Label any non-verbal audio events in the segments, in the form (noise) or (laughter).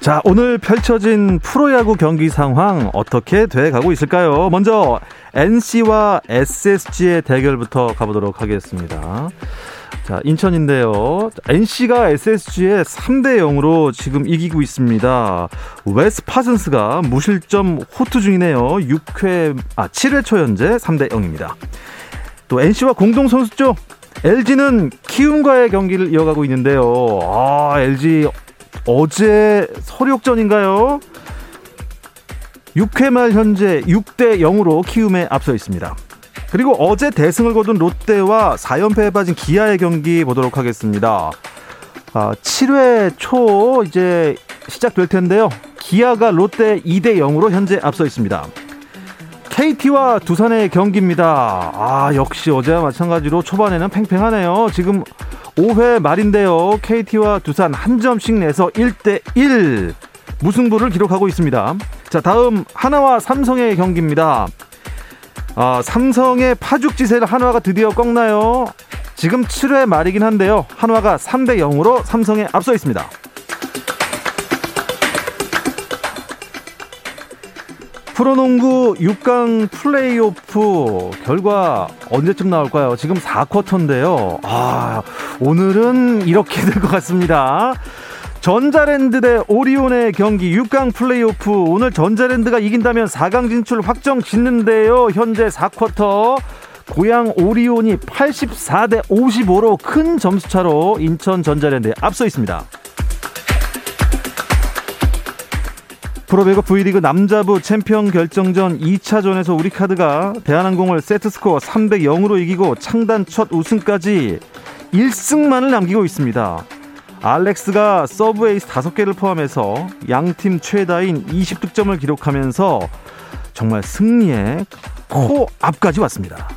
자, 오늘 펼쳐진 프로야구 경기 상황 어떻게 돼 가고 있을까요? 먼저 NC와 SSG의 대결부터 가보도록 하겠습니다. 자, 인천인데요. NC가 SSG에 3대 0으로 지금 이기고 있습니다. 웨스 파슨스가 무실점 호투 중이네요. 6회, 아, 7회 초 현재 3대 0입니다. 또 NC와 공동 선두죠. LG는 키움과의 경기를 이어가고 있는데요. 아, LG 어제 설욕전인가요? 6회 말 현재 6대 0으로 키움에 앞서 있습니다. 그리고 어제 대승을 거둔 롯데와 4연패에 빠진 기아의 경기 보도록 하겠습니다. 아, 7회 초 이제 시작될 텐데요. 기아가 롯데 2대 0으로 현재 앞서 있습니다. KT와 두산의 경기입니다. 아, 역시 어제와 마찬가지로 초반에는 팽팽하네요. 지금 5회 말인데요. KT와 두산 한 점씩 내서 1대1 무승부를 기록하고 있습니다. 자, 다음 하나와 삼성의 경기입니다. 아, 삼성의 파죽지세를 한화가 드디어 꺾나요? 지금 7회 말이긴 한데요. 한화가 3대 0으로 삼성에 앞서 있습니다. 프로농구 6강 플레이오프 결과 언제쯤 나올까요? 지금 4쿼터인데요. 아, 오늘은 이렇게 (laughs) 될 것 같습니다. 전자랜드 대 오리온의 경기 6강 플레이오프 오늘 전자랜드가 이긴다면 4강 진출 확정 짓는데요. 현재 4쿼터 고양 오리온이 84대 55로 큰 점수차로 인천 전자랜드에 앞서 있습니다. 프로배구 V리그 남자부 챔피언 결정전 2차전에서 우리카드가 대한항공을 세트스코어 300 0으로 이기고 창단 첫 우승까지 1승만을 남기고 있습니다. 알렉스가 서브 에이스 5개를 포함해서 양팀 최다인 20득점을 기록하면서 정말 승리의 코앞까지 왔습니다.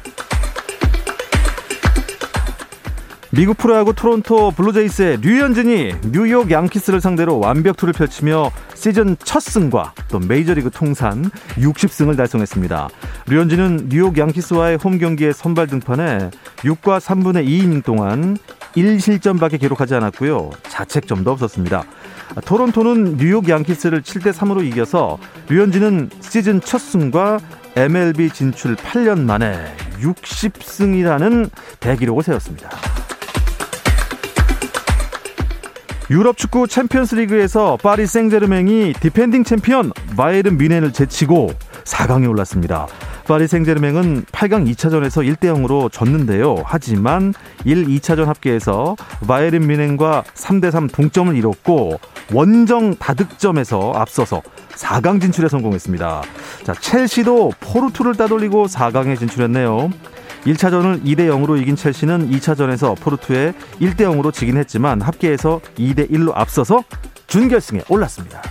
미국 프로야구 토론토 블루제이스의 류현진이 뉴욕 양키스를 상대로 완벽투를 펼치며 시즌 첫 승과 또 메이저리그 통산 60승을 달성했습니다. 류현진은 뉴욕 양키스와의 홈 경기에 선발 등판해 6과 3분의 2이닝 동안 1실점밖에 기록하지 않았고요. 자책점도 없었습니다. 토론토는 뉴욕 양키스를 7대 3으로 이겨서 류현진은 시즌 첫 승과 MLB 진출 8년 만에 60승이라는 대기록을 세웠습니다. 유럽 축구 챔피언스 리그에서 파리 생제르맹이 디펜딩 챔피언 바이에른 뮌헨을 제치고 4강에 올랐습니다. 파리 생제르맹은 8강 2차전에서 1대 0으로 졌는데요. 하지만 1, 2차전 합계에서 바이에른 미넨과 3대 3 동점을 이뤘고 원정 다득점에서 앞서서 4강 진출에 성공했습니다. 자, 첼시도 포르투를 따돌리고 4강에 진출했네요. 1차전을 2대 0으로 이긴 첼시는 2차전에서 포르투에 1대 0으로 지긴 했지만 합계에서 2대 1로 앞서서 준결승에 올랐습니다.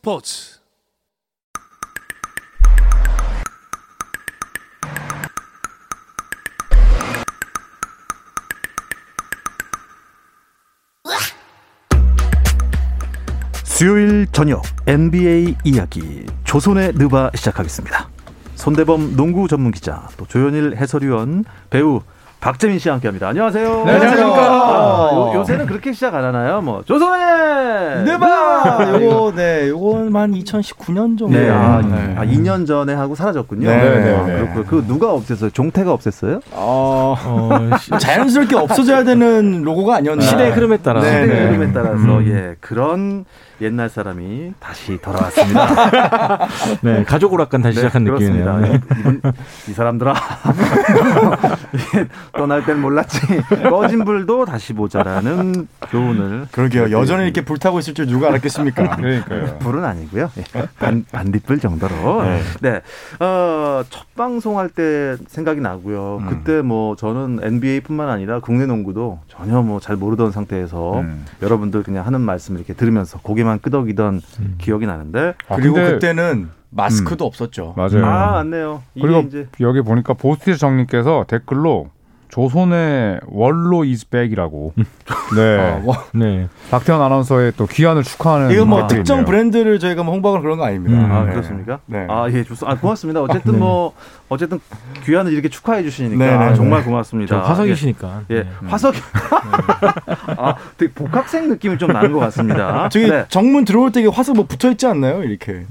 스포츠 수요일 저녁 NBA 이야기 조선의 느바 시작하겠습니다. 손대범 농구 전문 기자 또 조현일 해설위원 배우 박재민 씨와 함께합니다. 안녕하세요. 네, 안녕하십니까. 아, 요, 요새는 그렇게 시작 안 하나요? 뭐 조선의 네바 요거 네 요건 한 2019년 정도. 네, 아, 네. 아, 2년 전에 하고 사라졌군요. 네, 네, 네. 그렇고 그 누가 없앴어요? 종태가 없앴어요? 어, 어, 시- 자연스럽게 없어져야 되는 로고가 아니었나. 시대의 흐름에 따라. 네, 시대의 네. 흐름에 따라서 음. 예 그런 옛날 사람이 다시 돌아왔습니다. (laughs) 네, 가족 오락관 다시 시작한 그렇습니다. 느낌이네요. 이분, 이 사람들아 (laughs) (laughs) 예, 떠날 땐 몰랐지 (laughs) 꺼진 불도 다시 보자라는 교훈을 그러게요. 여전히 이렇게 불타고 있을 줄 누가 알았겠습니까? (laughs) 그러니까요. 불은 아니고요. 예, 반, 반딧불 정도로. 네. 네. 어, 첫 방송할 때 생각이 나고요. 음. 그때 뭐 저는 NBA뿐만 아니라 국내 농구도 전혀 뭐 잘 모르던 상태에서 음. 여러분들 그냥 하는 말씀을 이렇게 들으면서 고개만 끄덕이던 기억이 나는데 아, 그리고 근데- 그때는 마스크도 없었죠. 맞아요. 아, 맞네요. 그리고 이제 여기 보니까 보스티스 정님께서 댓글로 조선의 원로 이즈백이라고. 네. 어, 뭐, 네. 박태원 아나운서의 또 귀환을 축하하는 이건 뭐 특정 있네요. 브랜드를 저희가 뭐 홍보하거나 그런 거 아닙니다. 음. 아, 네. 그렇습니까? 네. 아, 예, 좋습니다. 아, 고맙습니다. 어쨌든 뭐 어쨌든 귀환을 이렇게 축하해 주시니까 네, 네, 아, 정말 저 고맙습니다. 화석이시니까. 예, 예. 네. 화석. (laughs) 아, 되게 복학생 느낌이 좀 나는 것 같습니다. 저기 네. 정문 들어올 때 이게 화석 뭐 붙어 있지 않나요? 이렇게.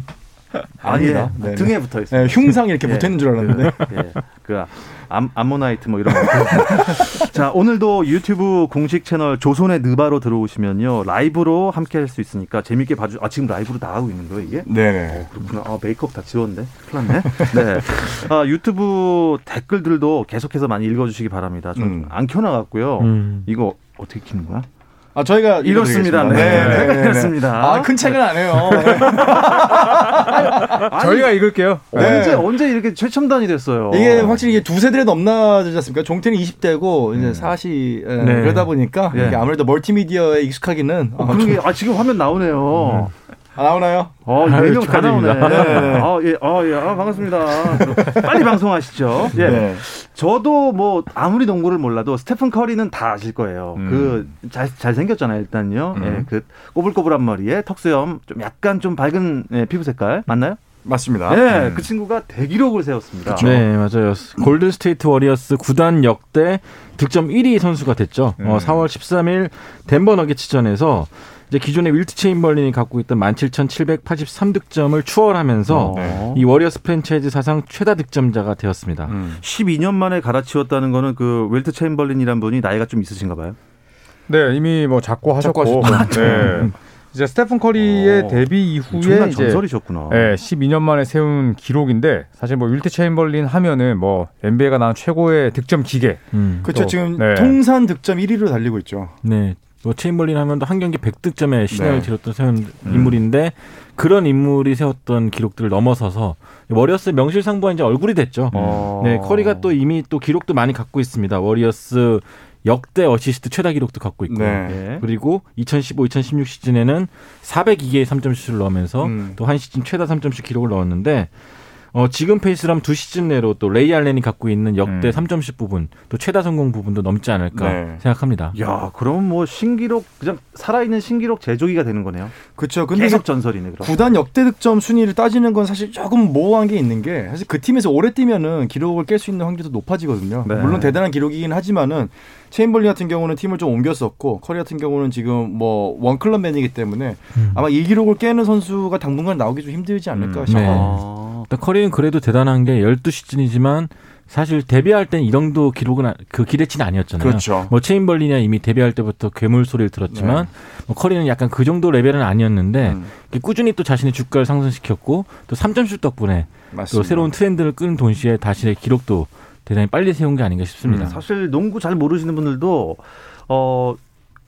아니에요. 아닙니다. 네, 등에 붙어 있어요. 네, 흉상 이렇게 예. 붙어 있는 줄 알았는데. 예, 그 암, 암모나이트 뭐 이런 거. (laughs) 자, 오늘도 유튜브 공식 채널 조선의 느바로 들어오시면요 라이브로 함께 할 수 있으니까 재밌게 봐주. 아 지금 라이브로 나가고 있는 거예요 이게? 네네. 그렇구나. 아, 메이크업 다 지웠는데. 큰일 났네. 네. 아, 유튜브 댓글들도 계속해서 많이 읽어주시기 바랍니다. 좀 음. 안 켜놔갖고요. 음. 이거 어떻게 키는 거야? 아 저희가 이렇습니다. 네. 제가 이렇습니다. 아 큰 책은 안 해요. (laughs) 아니, 저희가 읽을게요. 언제 네. 언제 이렇게 최첨단이 됐어요? 이게 확실히 이게 두 세대를 넘나들지 않습니까? 종태는 20대고 이제 음. 40 예, 네. 그러다 보니까 예. 이게 아무래도 멀티미디어에 익숙하기는 어, 어, 그런 좀- 게, 아, 지금 화면 나오네요. 아, 나오나요? 어, 아유, 네명 다 나오네. 축하드립니다. 네. 아, 예, 아, 예, 아, 반갑습니다. 빨리 방송하시죠. 예. 네. 저도 뭐, 아무리 농구를 몰라도 스테픈 커리는 다 아실 거예요. 음. 그, 잘, 잘생겼잖아요, 일단요. 음. 예, 그, 꼬불꼬불한 머리에 턱수염, 좀 약간 좀 밝은 예, 피부 색깔. 맞나요? 맞습니다. 네, 음. 그 친구가 대기록을 세웠습니다. 네, 맞아요. 골든 스테이트 워리어스 구단 역대 득점 1위 선수가 됐죠. 음. 어, 4월 13일 덴버 너게츠전에서 이제 기존의 윌트 체임벌린이 갖고 있던 17,783 득점을 추월하면서 어. 이 워리어스 프랜차이즈 사상 최다 득점자가 되었습니다. 음. 12년 만에 갈아치웠다는 거는 그 윌트 체임벌린이란 분이 나이가 좀 있으신가 봐요. 네, 이미 뭐 작고 하셨고. 작고 네. 이제 스테픈 커리의 어. 데뷔 이후에 이제 전설이셨구나. 네, 12년 만에 세운 기록인데 사실 뭐 윌트 체임벌린 하면은 뭐 NBA가 나온 최고의 득점 기계. 음. 그렇죠. 또, 지금 네. 통산 득점 1위로 달리고 있죠. 네. 뭐 체임벌린 하면 한 경기 100득점의 신화를 네. 지었던 세운 인물인데 그런 인물이 세웠던 기록들을 넘어서서 워리어스 명실상부한 이제 얼굴이 됐죠. 어. 네, 커리가 또 이미 또 기록도 많이 갖고 있습니다. 워리어스 역대 어시스트 최다 기록도 갖고 있고요. 네. 예. 그리고 2015-2016 시즌에는 402개의 3점슛을 넣으면서 음. 또한 시즌 최다 3점슛 기록을 넣었는데 어, 지금 페이스라면 두 시즌 내로 또 레이 알렌이 갖고 있는 역대 음. 3점슛 부문 또 최다 성공 부문도 넘지 않을까 네. 생각합니다. 야, 그럼 뭐 신기록 그냥 살아있는 신기록 제조기가 되는 거네요. 그렇죠. 근데 계속 전설이네 그럼. 구단 역대 득점 순위를 따지는 건 사실 조금 모호한 게 있는 게 사실 그 팀에서 오래 뛰면은 기록을 깰 수 있는 확률도 높아지거든요. 네. 물론 대단한 기록이긴 하지만은 체인벌리 같은 경우는 팀을 좀 옮겼었고 커리 같은 경우는 지금 뭐 원클럽 맨이기 때문에 음. 아마 이 기록을 깨는 선수가 당분간 나오기 좀 힘들지 않을까 음. 싶어요. 네. 아, 일단 커리는 그래도 대단한 게 12시즌이지만 사실 데뷔할 땐 이 정도 기록은 아- 그 기대치는 아니었잖아요. 그렇죠. 뭐 체인벌리냐 이미 데뷔할 때부터 괴물 소리를 들었지만 뭐 커리는 약간 그 정도 레벨은 아니었는데 음, 꾸준히 또 자신의 주가를 상승시켰고 또 3점슛 덕분에 또 맞습니다. 새로운 트렌드를 끄는 동시에 다시 기록도 대단히 빨리 세운 게 아닌가 싶습니다. 음. 사실 농구 잘 모르시는 분들도 어.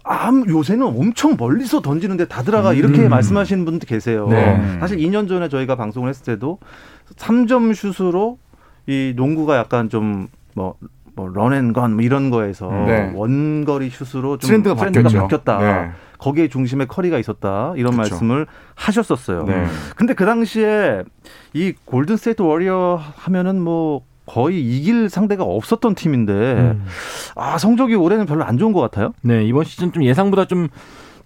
암 요새는 엄청 멀리서 던지는데 다 들어가 이렇게 음. 말씀하시는 분도 계세요. 네. 사실 2년 전에 저희가 방송을 했을 때도 3점 슛으로 이 농구가 약간 좀뭐 뭐 런앤건 뭐 이런 거에서 네. 원거리 슛으로 좀 트렌드가 바뀌었죠. 바뀌었다. 네. 거기에 중심에 커리가 있었다. 이런 그쵸. 말씀을 하셨었어요. 네. 근데 그 당시에 이 골든 스테이트 워리어 하면은 뭐 거의 이길 상대가 없었던 팀인데 음. 아 성적이 올해는 별로 안 좋은 것 같아요. 네 이번 시즌 좀 예상보다 좀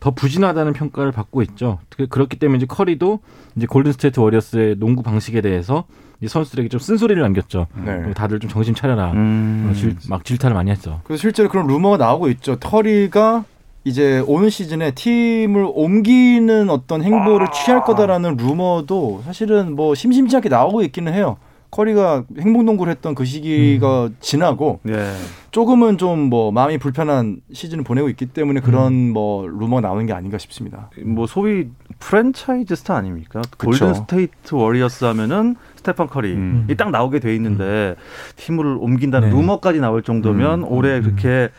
더 부진하다는 평가를 받고 있죠. 그- 그렇기 때문에 이제 커리도 이제 골든 스테이트 워리어스의 농구 방식에 대해서 이 선수들에게 좀 쓴소리를 남겼죠. 네. 어, 다들 좀 정신 차려라. 음. 어, 질- 막 질타를 많이 했죠. 그래서 실제로 그런 루머가 나오고 있죠. 커리가 이제 오는 시즌에 팀을 옮기는 어떤 행보를 취할 거다라는 루머도 사실은 뭐 심심치 않게 나오고 있기는 해요. 커리가 행복농구를 했던 그 시기가 지나고 예. 조금은 좀 뭐 마음이 불편한 시즌을 보내고 있기 때문에 그런 뭐 루머가 나오는 게 아닌가 싶습니다. 뭐 소위 프랜차이즈 스타 아닙니까? 그쵸. 골든 스테이트 워리어스 하면은 스테판 커리 음. 이딱 나오게 돼 있는데 팀을 옮긴다는 네. 루머까지 나올 정도면 올해 그렇게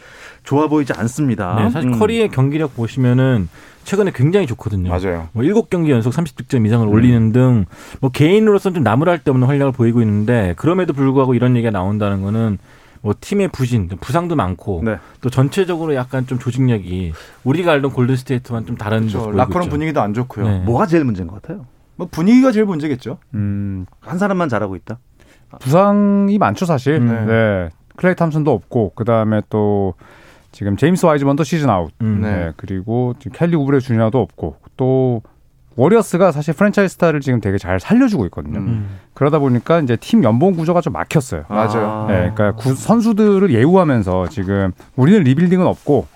좋아 보이지 않습니다. 네, 사실 음. 커리의 경기력 보시면은 최근에 굉장히 좋거든요. 맞아요. 뭐 7경기 연속 30득점 음. 이상을 올리는 등 뭐 개인으로서는 좀 나무랄 데 없는 활약을 보이고 있는데 그럼에도 불구하고 이런 얘기가 나온다는 거는 뭐 팀의 부진, 부상도 많고 네. 또 전체적으로 약간 좀 조직력이 우리가 알던 골든 스테이트와는 좀 다른 그렇죠. 라커룸. 분위기도 안 좋고요. 네. 뭐가 제일 문제인 것 같아요? 뭐 분위기가 제일 문제겠죠. 음, 한 사람만 잘하고 있다. 부상이 많죠 사실. 음. 네. 클레이 탐슨도 없고 그 다음에 또 지금 제임스 와이즈먼도 시즌 아웃. 음. 네. 네. 그리고 지금 켈리 우브레 주니어도 없고 또 워리어스가 사실 프랜차이즈 스타를 지금 되게 잘 살려주고 있거든요. 음. 그러다 보니까 이제 팀 연봉 구조가 좀 막혔어요. 맞아요. 네, 그러니까 구- 선수들을 예우하면서 지금 우리는 rebuilding은 없고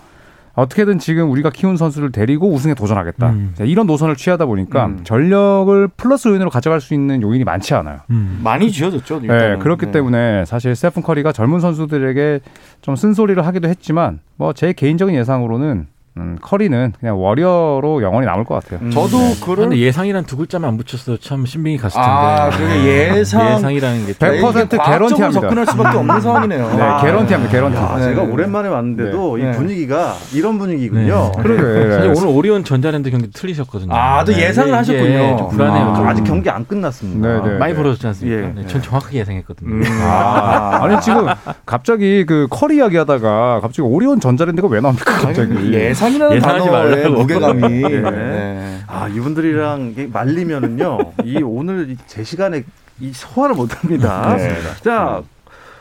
어떻게든 지금 우리가 키운 선수를 데리고 우승에 도전하겠다. 음. 자, 이런 노선을 취하다 보니까 음. 전력을 플러스 요인으로 가져갈 수 있는 요인이 많지 않아요. 음. 많이 쥐어졌죠. 네. 그렇기 네. 때문에 사실 스테픈 커리가 젊은 선수들에게 좀 쓴소리를 하기도 했지만 뭐 제 개인적인 예상으로는 음, 커리는 그냥 워리어로 영원히 남을 것 같아요. 음. 저도 네. 그런 근데 예상이란 두 글자만 안 붙였어 참 신빙이 갔을 텐데. 아, 그게 예상- 예상이라는 게 좀- 백- 100% 이게 과학적으로 개런티합니다. 접근할 수밖에 없는 상황이네요. 네, 아. 개런티합니다. 개런티. 야, 네. 제가 오랜만에 왔는데도 네. 이 분위기가 이런 분위기군요. 네. 그러게. 사실 오늘 오리온 전자랜드 경기 틀리셨거든요. 아, 또 예상을 하셨군요. 좀 불안해요. 아, 좀. 아직 경기 안 끝났습니다. 네, 네. 많이 벌어졌지 않습니까? 예. 네, 전 정확하게 예상했거든요. 음. 아, 아니 지금 갑자기 그 커리 이야기하다가 갑자기 오리온 전자랜드가 왜 나옵니까 갑자기? 예상이라는 예상하지 단어의 말라고. 무게감이 네. (laughs) 네. 아 이분들이랑 말리면은요 이 오늘 이제 시간에 이 소화를 못합니다. 네. 자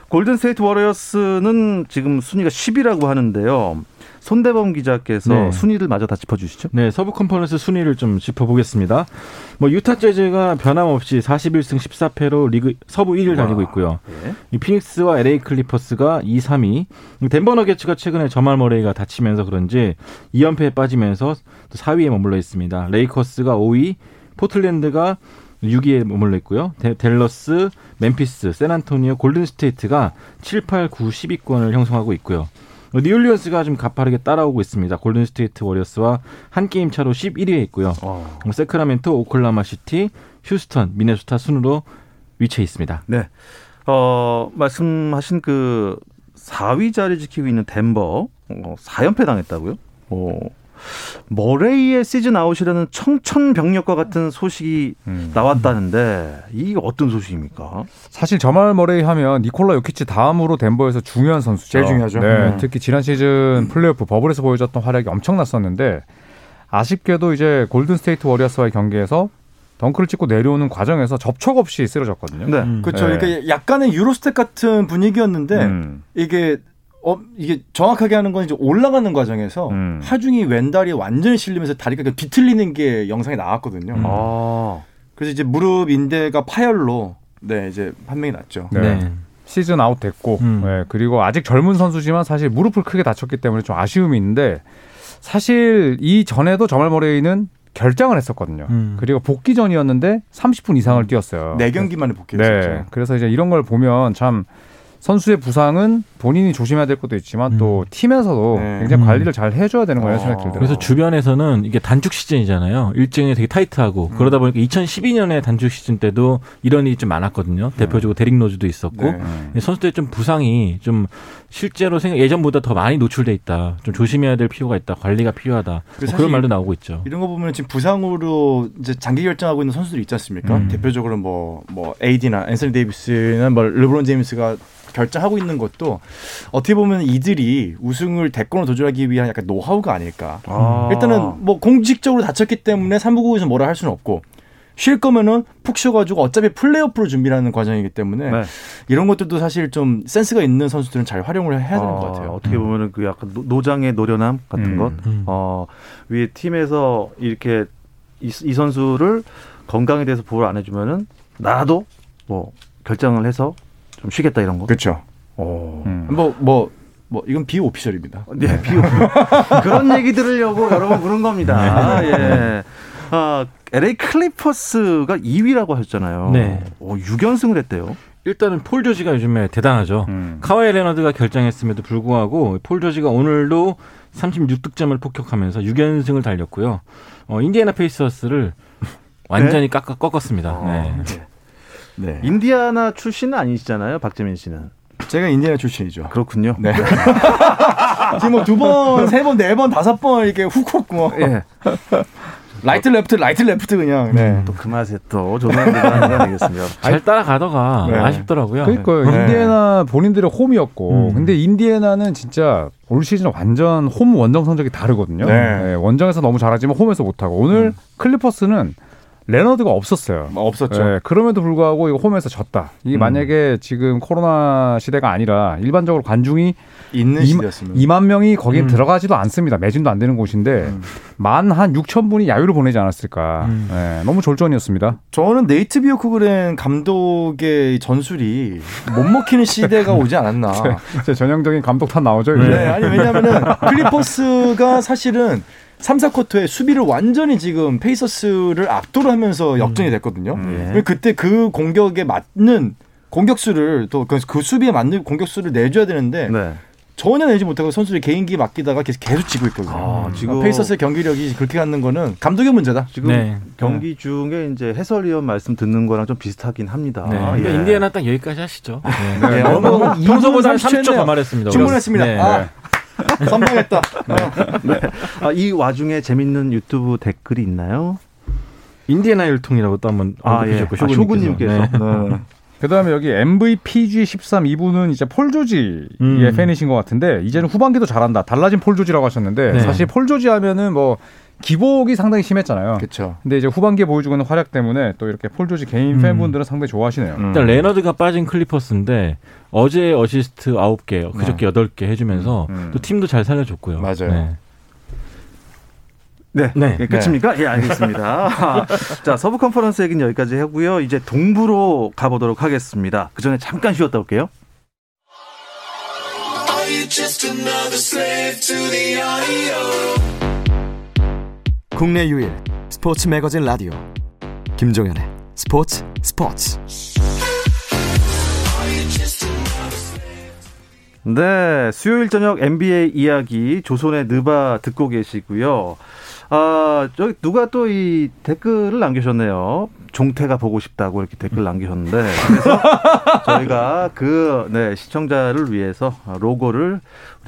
골든 스테이트 워리어스는 지금 순위가 10위라고 하는데요. 손대범 기자께서 네. 순위를 마저 다 짚어주시죠. 네, 서부 컨퍼런스 순위를 좀 짚어보겠습니다. 뭐 유타 재즈가 변함없이 41승 14패로 리그 서부 1위를 달리고 있고요. 예. 이 피닉스와 LA 클리퍼스가 2, 3위. 덴버 너게츠가 최근에 저말 머레이가 다치면서 그런지 2연패에 빠지면서 또 4위에 머물러 있습니다. 레이커스가 5위, 포틀랜드가 6위에 머물러 있고요. 데- 델러스, 멤피스, 샌안토니오, 골든스테이트가 7, 8, 9, 10위권을 형성하고 있고요. 뉴올리언스가 좀 가파르게 따라오고 있습니다. 골든스테이트 워리어스와 한 게임 차로 11위에 있고요. 어. 세크라멘토, 오클라호마 시티, 휴스턴, 미네소타 순으로 위치해 있습니다. 네. 어 말씀하신 그 4위 자리 지키고 있는 덴버 어, 4연패 당했다고요? 어. 머레이의 시즌 아웃이라는 청천벽력과 같은 소식이 음. 나왔다는데 이게 어떤 소식입니까? 사실 저말 머레이 하면 니콜라 요키치 다음으로 덴버에서 중요한 선수죠. 제일 중요하죠. 네, 음. 특히 지난 시즌 플레이오프 버블에서 보여줬던 활약이 엄청났었는데 아쉽게도 이제 골든 스테이트 워리어스와의 경기에서 덩크를 찍고 내려오는 과정에서 접촉 없이 쓰러졌거든요. 네. 음. 그렇죠. 네. 그러니까 약간의 Euro step 같은 분위기였는데 음. 이게 어 이게 정확하게 하는 건 이제 올라가는 과정에서 음. 하중이 왼다리에 완전히 실리면서 다리가 그냥 뒤틀리는 게 영상에 나왔거든요. 음. 아. 그래서 이제 무릎 인대가 파열로 네 이제 판명이 났죠. 네. 네. 시즌 아웃 됐고 음. 네, 그리고 아직 젊은 선수지만 사실 무릎을 크게 다쳤기 때문에 좀 아쉬움이 있는데 사실 이 전에도 저말 머레이는 결장을 했었거든요. 음. 그리고 복귀 전이었는데 30분 이상을 뛰었어요. 네 경기만에 복귀했었죠. 네. 그래서 이제 이런 걸 보면 참 선수의 부상은 본인이 조심해야 될 것도 있지만 또 팀에서도 네. 굉장히 음. 관리를 잘 해줘야 되는 거예요 어. 생각이 들더라고요. 그래서 주변에서는 이게 단축 시즌이잖아요. 일정이 되게 타이트하고 그러다 보니까 2012년에 단축 시즌 때도 이런 일이 좀 많았거든요. 대표적으로 데릭 로즈도 있었고 네. 음. 선수들 좀 부상이 좀 실제로 생각 예전보다 더 많이 노출돼 있다. 좀 조심해야 될 필요가 있다. 관리가 필요하다. 뭐 사실 그런 말도 나오고 있죠. 이런 거 보면 지금 부상으로 이제 장기 결정하고 있는 선수들이 있지 않습니까? 음. 대표적으로 뭐, 뭐, AD나 앤서니 데이비스나 뭐, 르브론 제임스가 결정하고 있는 것도 어떻게 보면 이들이 우승을 대권을 도전하기 위한 약간 노하우가 아닐까. 아. 일단은 뭐 공식적으로 다쳤기 때문에 사무국에서 뭐라 할 수는 없고 쉴 거면은 푹 쉬어가지고 어차피 플레이오프로 준비하는 과정이기 때문에 네. 이런 것들도 사실 좀 센스가 있는 선수들은 잘 활용을 해야 되는 것 같아요. 어떻게 보면은 그 약간 노- 노장의 노련함 같은 음. 것. 음. 어, 위에 팀에서 이렇게 이, 이 선수를 건강에 대해서 보호를 안 해주면은 나도 뭐 결장을 해서 좀 쉬겠다 이런 거. 그렇죠. 어. 음. 뭐, 뭐, 뭐 이건 비official입니다. 네, 비오 (laughs) 그런 얘기 들으려고 여러분 부른 겁니다. 예. 아, LA 클리퍼스가 2위라고 하셨잖아요. 네. 오, 6연승을 했대요. 일단은 폴 조지가 요즘에 대단하죠. 음. 카와이 레너드가 결장했음에도 불구하고 폴 조지가 오늘도 36득점을 폭격하면서 6연승을 달렸고요. 어, 인디애나 페이서스를 (laughs) 완전히 깎아 꺾었습니다. 네. 네. 인디아나 출신은 아니시잖아요, 박재민 씨는. 제가 인디애나 출신이죠. 그렇군요. 네. (laughs) 지금 뭐 두 번, 세 번, 네 번, 다섯 번 이렇게 훅훅 뭐 예. 라이트 레프트 라이트 레프트 그냥. 네. 또 그 맛에 또 대단한 거 아니겠습니까? (laughs) 잘 따라가다가 네. 아쉽더라고요. 그러니까 네. 인디애나 본인들의 홈이었고 음. 근데 인디애나는 진짜 올 시즌 완전 홈 원정 성적이 다르거든요. 네. 네, 원정에서 너무 잘하지만 홈에서 못하고 오늘 클리퍼스는 레너드가 없었어요. 뭐 없었죠. 네, 그럼에도 불구하고 이거 홈에서 졌다. 이게 음. 만약에 지금 코로나 시대가 아니라 일반적으로 관중이 있는 이- 시대였으면. 2만 명이 거긴 음. 들어가지도 않습니다. 매진도 안 되는 곳인데 음. 만 한 6천 분이 야유를 보내지 않았을까. 음. 네, 너무 졸전이었습니다. 저는 네이트 비오크그렌 감독의 전술이 못 먹히는 시대가 오지 않았나. (laughs) 제 전형적인 감독 탓 나오죠. 네. 이제. 아니 왜냐면은 클리퍼스가 사실은 3, 4쿼터에 수비를 완전히 지금 페이서스를 압도를 하면서 역전이 됐거든요. 음. 왜 그때 그 공격에 맞는 공격수를 또 그 수비에 맞는 공격수를 내줘야 되는데 네. 전혀 내지 못하고 선수들 개인기 맡기다가 계속 계속 지고 있거든요. 아, 지금- 페이서스의 경기력이 그렇게 갖는 거는 감독의 문제다. 지금 네. 경기 중에 이제 해설위원 말씀 듣는 거랑 좀 비슷하긴 합니다. 네. 아, 그러니까 예. 인디애나 딱 여기까지 하시죠. 네. 네, 너무 평소보다 한 부분 30초 더. 말했습니다. 충분했습니다. 네. 아, 선방했다. 아, 이 와중에 재밌는 유튜브 댓글이 있나요? 인디애나 율통이라고 또 한번 아, 예. 아, 쇼군님께서. 네. 네. 그다음에 여기 MVPG 13 이분은 이제 폴 조지의 음. 팬이신 것 같은데 이제는 후반기도 잘한다. 달라진 폴 조지라고 하셨는데 네. 사실 폴 조지 하면은 뭐 기복이 상당히 심했잖아요. 그렇죠. 근데 이제 후반기에 보여주고 있는 활약 때문에 또 이렇게 폴 조지 개인 음. 팬분들은 상당히 좋아하시네요. 일단 레너드가 빠진 클리퍼스인데 어제 어시스트 9개, 그저께 8개 해주면서 음. 또 팀도 잘 살려줬고요. 맞아요. 네. 네. 네. 예, 끝입니까? 예, 알겠습니다. (laughs) 자, 서부 컨퍼런스 얘기는 여기까지 하고요. 이제 동부로 가보도록 하겠습니다. 그 전에 잠깐 쉬었다 올게요. Are you just another slave to the audio? 국내 유일 스포츠 매거진 라디오 김종현의 스포츠 스포츠 네, 수요일 저녁 NBA 이야기 조선의 느바 듣고 계시고요. 아, 저기 누가 또 이 댓글을 남기셨네요. 종태가 보고 싶다고 이렇게 댓글 남기셨는데 그래서 (laughs) 저희가 그 네, 시청자를 위해서 로고를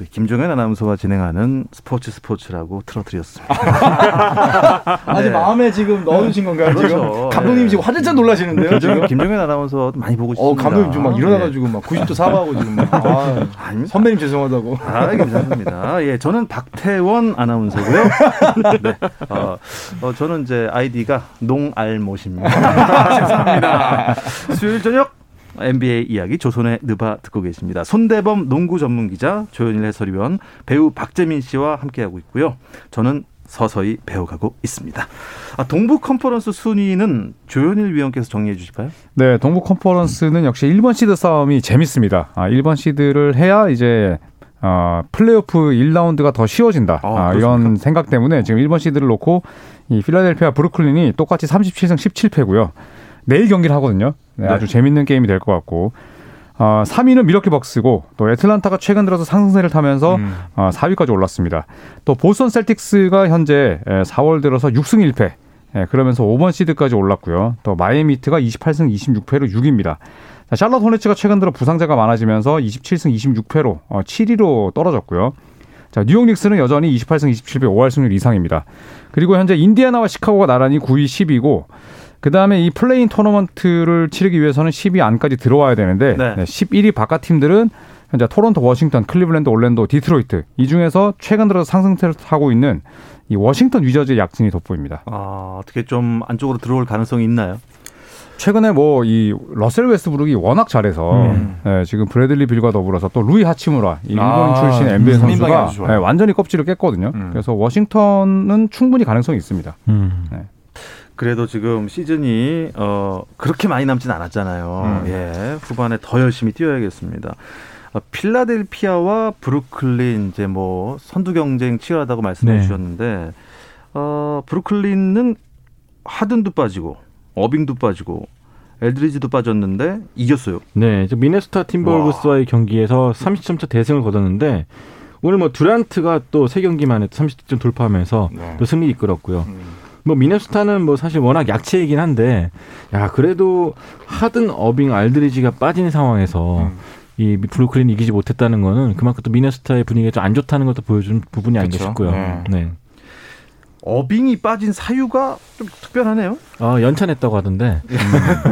우리 김종현 아나운서가 진행하는 스포츠 스포츠라고 틀어드렸습니다. (laughs) 아직 네. 마음에 지금 넣어주신 건가요? 그렇죠. 지금 감독님 네. 지금 화들짝 놀라시는데요. 지금. 김종현 아나운서 많이 보고 어 싶습니다. 감독님 지금 막 일어나가지고 막 90도 사과하고 지금 막 (laughs) 아, 선배님 죄송하다고. 아, 괜찮습니다. 예, 저는 박태원 아나운서고요. 네. 어, 어, 저는 이제 아이디가 농알못입니다. (laughs) 죄송합니다. 수요일 저녁 NBA 이야기 조선의 느바 듣고 계십니다. 손대범 농구 전문 기자, 조현일 해설위원, 배우 박재민 씨와 함께하고 있고요. 저는 서서히 배워가고 있습니다. 아, 동부 컨퍼런스 순위는 조현일 위원께서 정리해 주실까요? 네, 동부 컨퍼런스는 역시 1번 시드 싸움이 재밌습니다. 아, 1번 시드를 해야 이제 어, 플레이오프 1라운드가 더 쉬워진다. 아, 아? 이런 생각 때문에 지금 1번 시드를 놓고 이 필라델피아 브루클린이 똑같이 37승 17패고요. 내일 경기를 하거든요. 네, 네. 아주 재밌는 게임이 될 것 같고. 어, 3위는 밀워키 벅스고 또 애틀란타가 최근 들어서 상승세를 타면서 음. 어, 4위까지 올랐습니다. 또 보스턴 셀틱스가 현재 에, 4월 들어서 6승 1패. 예, 그러면서 5번 시드까지 올랐고요. 또 마이애미 히트가 28승 26패로 6위입니다. 자, 샬럿 호네츠가 최근 들어 부상자가 많아지면서 27승 26패로 어, 7위로 떨어졌고요. 자, 뉴욕 닉스는 여전히 28승 27패 5할 승률 이상입니다. 그리고 현재 인디애나와 시카고가 나란히 9위 10위고 그다음에 이 play-in 토너먼트를 치르기 위해서는 10위 안까지 들어와야 되는데 네. 네, 11위 바깥 팀들은 현재 토론토, 워싱턴, 클리블랜드, 올랜도, 디트로이트 이 중에서 최근 들어서 상승세를 타고 있는 이 워싱턴 위저즈의 약진이 돋보입니다. 아, 어떻게 좀 안쪽으로 들어올 가능성이 있나요? 최근에 뭐 이 러셀 웨스브룩이 워낙 잘해서 음. 예, 지금 브래들리 빌과 더불어서 또 루이 하치무라 이 일본 아, 출신 NBA 음, 선수가. 예, 완전히 껍질을 깼거든요. 음. 그래서 워싱턴은 충분히 가능성이 있습니다. 음. 그래도 지금 시즌이 어 그렇게 많이 남진 않았잖아요. 음. 예, 후반에 더 열심히 뛰어야겠습니다. 어, 필라델피아와 브루클린 이제 뭐 선두 경쟁 치열하다고 말씀해 네. 주셨는데 어, 브루클린은 하든도 빠지고 어빙도 빠지고 엘드리지도 빠졌는데 이겼어요. 네, 저 미네소타 팀버울브스와의 경기에서 30점 차 대승을 거뒀는데 오늘 뭐 듀란트가 또 세 경기 만에 30점 돌파하면서 네. 또 승리 이끌었고요. 음. 뭐 미네소타는 뭐 사실 워낙 약체이긴 한데 야 그래도 하든 어빙 알드리지가 빠진 상황에서 음. 이 브루클린 이기지 못했다는 거는 그만큼 또 미네소타의 분위기가 좀 안 좋다는 것도 보여준 부분이. 싶고요. 네. 네. 어빙이 빠진 사유가 좀 특별하네요. 아, 연찬했다고 하던데.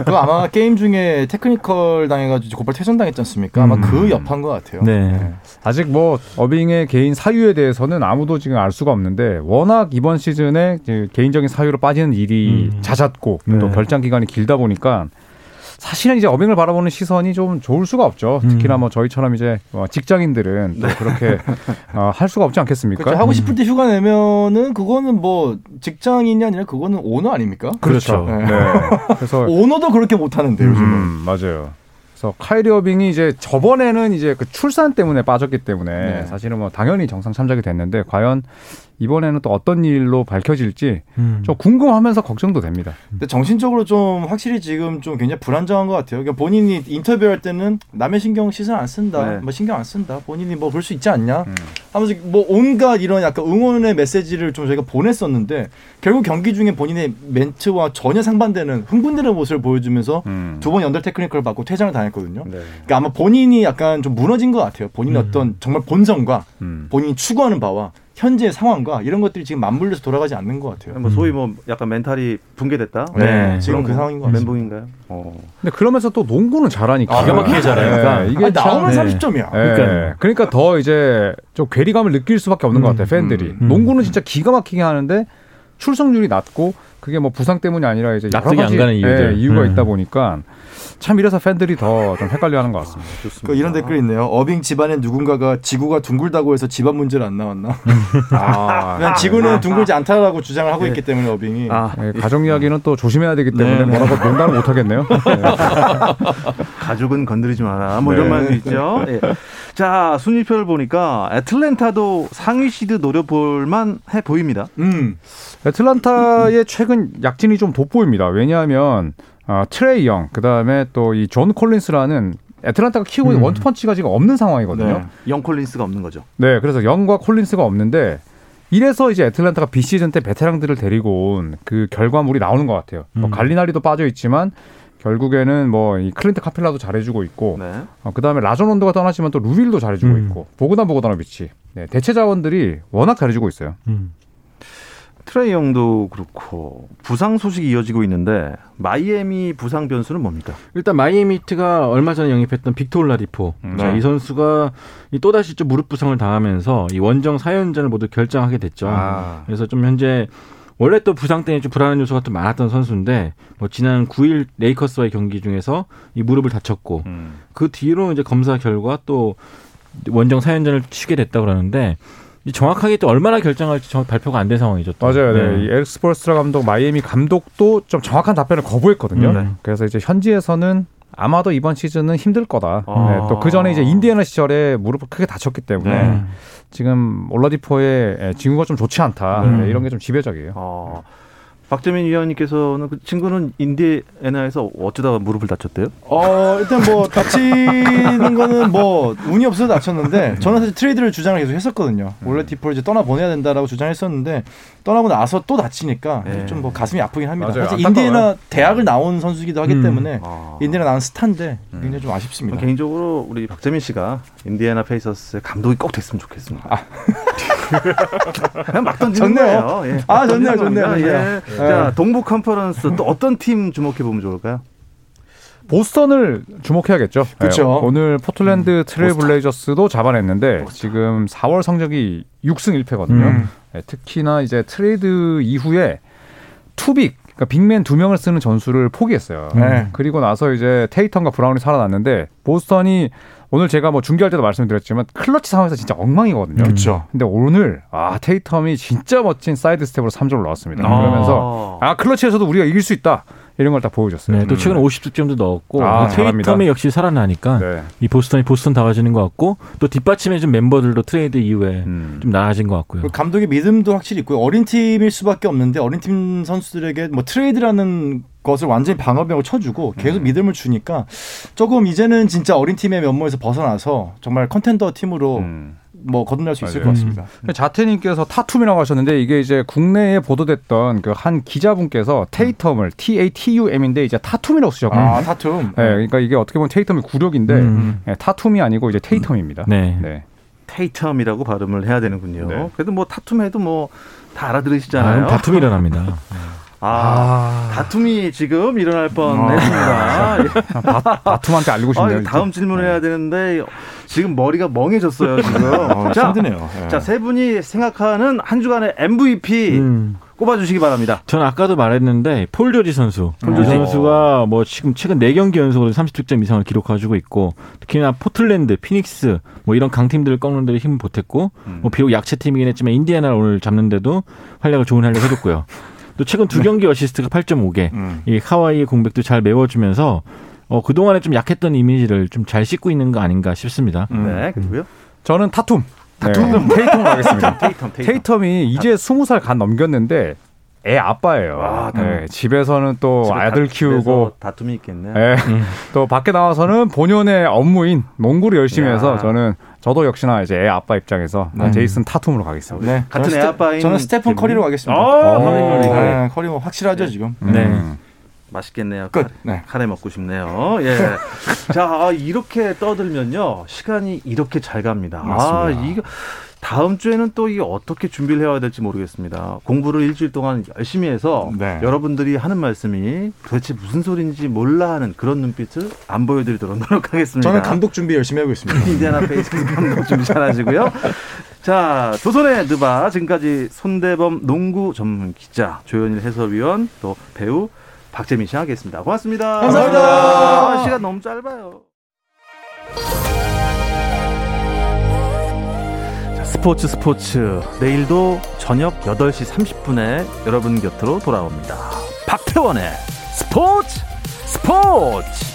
그거 아마 게임 중에 테크니컬 당해가지고 곧바로 퇴장당했지 않습니까? 아마 음. 그 여파인 것 같아요. 네. 아직 뭐 어빙의 개인 사유에 대해서는 아무도 지금 알 수가 없는데 워낙 이번 시즌에 개인적인 사유로 빠지는 일이 음. 잦았고 네. 또 결장 기간이 길다 보니까 사실은 이제 어빙을 바라보는 시선이 좀 좋을 수가 없죠. 특히나 음. 뭐 저희처럼 이제 어, 직장인들은 또 그렇게 (laughs) 어, 할 수가 없지 않겠습니까? 그렇죠. 하고 싶을 때 휴가 내면은 그거는 뭐 직장인이 아니라 그거는 오너 아닙니까? 그렇죠. 네. 네. 그래서 (laughs) 오너도 그렇게 못 하는데 요즘은. 음, 맞아요. 그래서 카이리 어빙이 이제 저번에는 이제 그 출산 때문에 빠졌기 때문에 네. 사실은 뭐 당연히 정상 참작이 됐는데 과연 이번에는 또 어떤 일로 밝혀질지 음. 좀 궁금하면서 걱정도 됩니다. 근데 정신적으로 좀 확실히 지금 좀 굉장히 불안정한 것 같아요. 그러니까 본인이 인터뷰할 때는 남의 신경 시선 안 쓴다, 네. 뭐 신경 안 쓴다. 본인이 뭐 그럴 수 있지 않냐? 음. 하면서 뭐 온갖 이런 약간 응원의 메시지를 좀 저희가 보냈었는데 결국 경기 중에 본인의 멘트와 전혀 상반되는 흥분되는 모습을 보여주면서 음. 두번 연달 테크니컬을 받고 퇴장을 당했거든요. 네. 그러니까 아마 본인이 약간 좀 무너진 것 같아요. 본인의 음. 어떤 정말 본성과 음. 본인이 추구하는 바와 현재의 상황과 이런 것들이 지금 맞물려서 돌아가지 않는 것 같아요. 뭐 소위 뭐 약간 멘탈이 붕괴됐다. 네, 네. 지금 그 거, 상황인 것 같습니다. 멘붕인가요? 어. 근데 그러면서 또 농구는 잘하니까 아, 기가 막히게 잘하니까. 네, 이게 아니, 나오면 참- 네. 30점이야. 예, 그러니까요. 그러니까 더 이제 좀 괴리감을 느낄 수밖에 없는 것 같아요 팬들이. 음. 농구는 진짜 기가 막히게 하는데 출석률이 낮고 그게 뭐 부상 때문이 아니라 이제 여러 가지. 예, 이유가 음. 있다 보니까 참 이래서 팬들이 더 좀 헷갈려하는 것 같습니다. 그 이런 댓글 있네요. 어빙 집안에 누군가가 지구가 둥글다고 해서 집안 문제를 안 나왔나? (laughs) 아, 그냥 지구는 둥글지 않다라고 주장을 하고 있기 때문에 어빙이. 아, 예, 가족 이야기는 또 조심해야 되기 때문에 네, 뭐라고 농담을 못 하겠네요. (laughs) 가족은 건드리지 마라. 뭐 네. 이런 말도 있죠. 예. 자, 순위표를 보니까 애틀랜타도 상위 시드 노려볼만 해 보입니다. 음. 애틀란타의 최근 약진이 좀 돋보입니다. 왜냐하면 어, 트레이 영, 그 다음에 또 이 존 콜린스라는 애틀란타가 키우고 있는 음. 원투펀치가 지금 없는 상황이거든요. 네. 영 콜린스가 없는 거죠. 네, 그래서 영과 콜린스가 없는데 이래서 이제 애틀란타가 비시즌 때 베테랑들을 데리고 온 그 결과물이 나오는 것 같아요. 뭐 음. 갈리나리도 빠져 있지만 결국에는 뭐 이 클린트 카펠라도 잘해주고 있고 네. 어, 그 다음에 라존 론도가 떠나지만 또 루 윌도 잘해주고 음. 있고 보그단 보그다노비치 네, 대체 자원들이 워낙 잘해주고 있어요. 음. 트레이 영도 그렇고 부상 소식이 이어지고 있는데 마이애미 부상 변수는 뭡니까? 일단 마이애미 히트가 얼마 전에 영입했던 빅터 올라디포. 음. 자, 네. 이 선수가 이 또다시 좀 무릎 부상을 당하면서 이 원정 4연전을 모두 결장하게 됐죠. 아. 그래서 좀 현재 원래 또 부상 때문에 좀 불안한 요소가 좀 많았던 선수인데 뭐 지난 9일 레이커스와의 경기 중에서 이 무릎을 다쳤고 음. 그 뒤로 이제 검사 결과 또 원정 4연전을 치게 됐다 그러는데 이 정확하게 또 얼마나 결장할지 발표가 안 된 상황이죠. 또. 맞아요. 네. 이 에릭 스포엘스트라 감독, 마이애미 감독도 좀 정확한 답변을 거부했거든요. 음. 네. 그래서 이제 현지에서는 아마도 이번 시즌은 힘들 거다. 아. 네, 또그 전에 이제 인디애나 시절에 무릎을 크게 다쳤기 때문에 네. 지금 올라디포의 징후가 좀 좋지 않다. 음. 네, 이런 게 좀 지배적이에요. 어, 박재민 위원님께서는 그 친구는 인디애나에서 어쩌다가 무릎을 다쳤대요? 어 일단 뭐 다치는 거는 뭐 운이 없어서 다쳤는데 저는 사실 트레이드를 주장을 계속 했었거든요. 올라디포 이제 떠나 보내야 된다라고 주장했었는데 떠나고 나서 또 다치니까 네. 좀뭐 가슴이 아프긴 합니다. 맞아요. 사실. 인디애나 대학을 나온 선수이기도 하기 음. 때문에 아. 인디애나 나온 스타인데 굉장히 좀 아쉽습니다. 개인적으로 우리 박재민 씨가 인디애나 페이서스의 감독이 꼭 됐으면 좋겠습니다. (laughs) 그냥 막 던지는 좋네요. 거예요. 예. 아, 좋네요, 던지는 좋네요, 겁니다. 좋네요. 예. 자, 동부 컨퍼런스 또 어떤 팀 주목해 보면 좋을까요? 보스턴을 주목해야겠죠. 그쵸. 네, 오늘 포틀랜드 트레일 블레이저스도 잡아냈는데 지금 4월 성적이 6승 1패거든요. 음. 네, 특히나 이제 트레이드 이후에 two big 그러니까 big man 두 명을 쓰는 전술을 포기했어요. 네. 그리고 나서 이제 테이텀과 브라운이 살아났는데 보스턴이 오늘 제가 뭐 중계할 때도 말씀드렸지만 클러치 상황에서 진짜 엉망이거든요. 그렇죠. 근데 오늘 아 테이텀이 진짜 멋진 사이드 스텝으로 3점을 넣었습니다. 아. 그러면서 아 clutch에서도 우리가 이길 수 있다 이런 걸 다 보여줬어요. 네, 또 최근 에 50득점도 넣었고 아, 그 잘합니다. 테이텀이 역시 살아나니까 네. 이 보스턴이 보스턴다워지는 것 같고 또 뒷받침해 준 멤버들도 트레이드 이후에 음. 좀 나아진 것 같고요. 그리고 감독의 믿음도 확실히 있고요. 어린 팀일 수밖에 없는데 어린 팀 선수들에게 뭐 트레이드라는 것을 완전히 방어벽을 쳐주고 계속 믿음을 주니까 조금 이제는 진짜 어린 팀의 면모에서 벗어나서 정말 contender 팀으로 음. 뭐 거듭날 수 있을 맞아요. 것 같습니다. 자태님께서 타툼이라고 하셨는데 이게 이제 국내에 보도됐던 그 한 기자분께서 테이텀을 T A T U M인데 이제 타툼이라고 쓰셨거든요. 아 타툼. 네, 그러니까 이게 어떻게 보면 테이텀이 굴욕인데 음. 네, 타툼이 아니고 이제 테이텀입니다. 네. 네. 테이텀이라고 발음을 해야 되는군요. 네. 그래도 뭐 타툼해도 뭐 다 알아들으시잖아요. 아, 다툼이 일어납니다. (laughs) 아, 다툼이 지금 일어날 뻔했습니다. 예. 바툼한테 알리고 싶네요. 아, 다음 질문을 해야 되는데 지금 머리가 멍해졌어요 지금. (laughs) 어, 자, 힘드네요. 예. 자, 세 분이 생각하는 한 주간의 MVP 음. 꼽아주시기 바랍니다. 전 아까도 말했는데 폴 조지 선수. 폴 조지 어. 선수가 뭐 지금 최근 4 경기 연속으로 30득점 이상을 기록해주고 있고 특히나 포틀랜드, 피닉스 뭐 이런 강팀들을 꺾는 데 힘을 보탰고 뭐 비록 약체 팀이긴 했지만 인디애나를 오늘 잡는데도 활약을 좋은 활약을 해줬고요. (laughs) 또 최근 두 경기 어시스트가 8.5개. 음. 이 카와이의 공백도 잘 메워주면서 어, 그동안에 좀 약했던 이미지를 좀 잘 씻고 있는 거 아닌가 싶습니다. 네, 그리고요. 저는 타툼. 타툼. (laughs) 네. 테이텀으로 하겠습니다. (laughs) 테이텀, 테이텀. 테이텀 이 이제 스무 살 갓 넘겼는데 애 아빠예요. 아, 네, 집에서는 또 집에 아들 다- 키우고 집에서 다툼이 있겠네. 예. (laughs) 또 밖에 나와서는 본연의 업무인 농구를 열심히 야. 해서 저는 저도 역시나 이제 애 아빠 입장에서 네. 제이슨 타툼으로 가겠습니다. 네. 같은 저는 애 아빠인 저는 스테픈? 커리로 가겠습니다. 어, 어. 커리, 커리. 네, 커리 뭐 확실하죠 지금. 네. 음. 맛있겠네요. 끝. 카레, 네. 카레 먹고 싶네요. 예. (laughs) 자, 아, 이렇게 떠들면요. 시간이 이렇게 잘 갑니다. 아, 맞습니다. 이거 다음 주에는 또 이게 어떻게 준비를 해야 될지 모르겠습니다. 공부를 일주일 동안 열심히 해서 네. 여러분들이 하는 말씀이 도대체 무슨 소리인지 몰라 하는 그런 눈빛을 안 보여드리도록 노력하겠습니다. 저는 감독 준비 열심히 하고 있습니다. (laughs) 인디아나 페이서스에서 감독 준비 잘 하시고요. 자, 조선의 느바 지금까지 손대범 농구 전문 기자, 조현일 해설위원, 또 배우 박재민 씨 하겠습니다. 고맙습니다. 감사합니다. 아, 시간 너무 짧아요. 스포츠 스포츠 내일도 저녁 8시 30분에 여러분 곁으로 돌아옵니다. 박태원의 스포츠 스포츠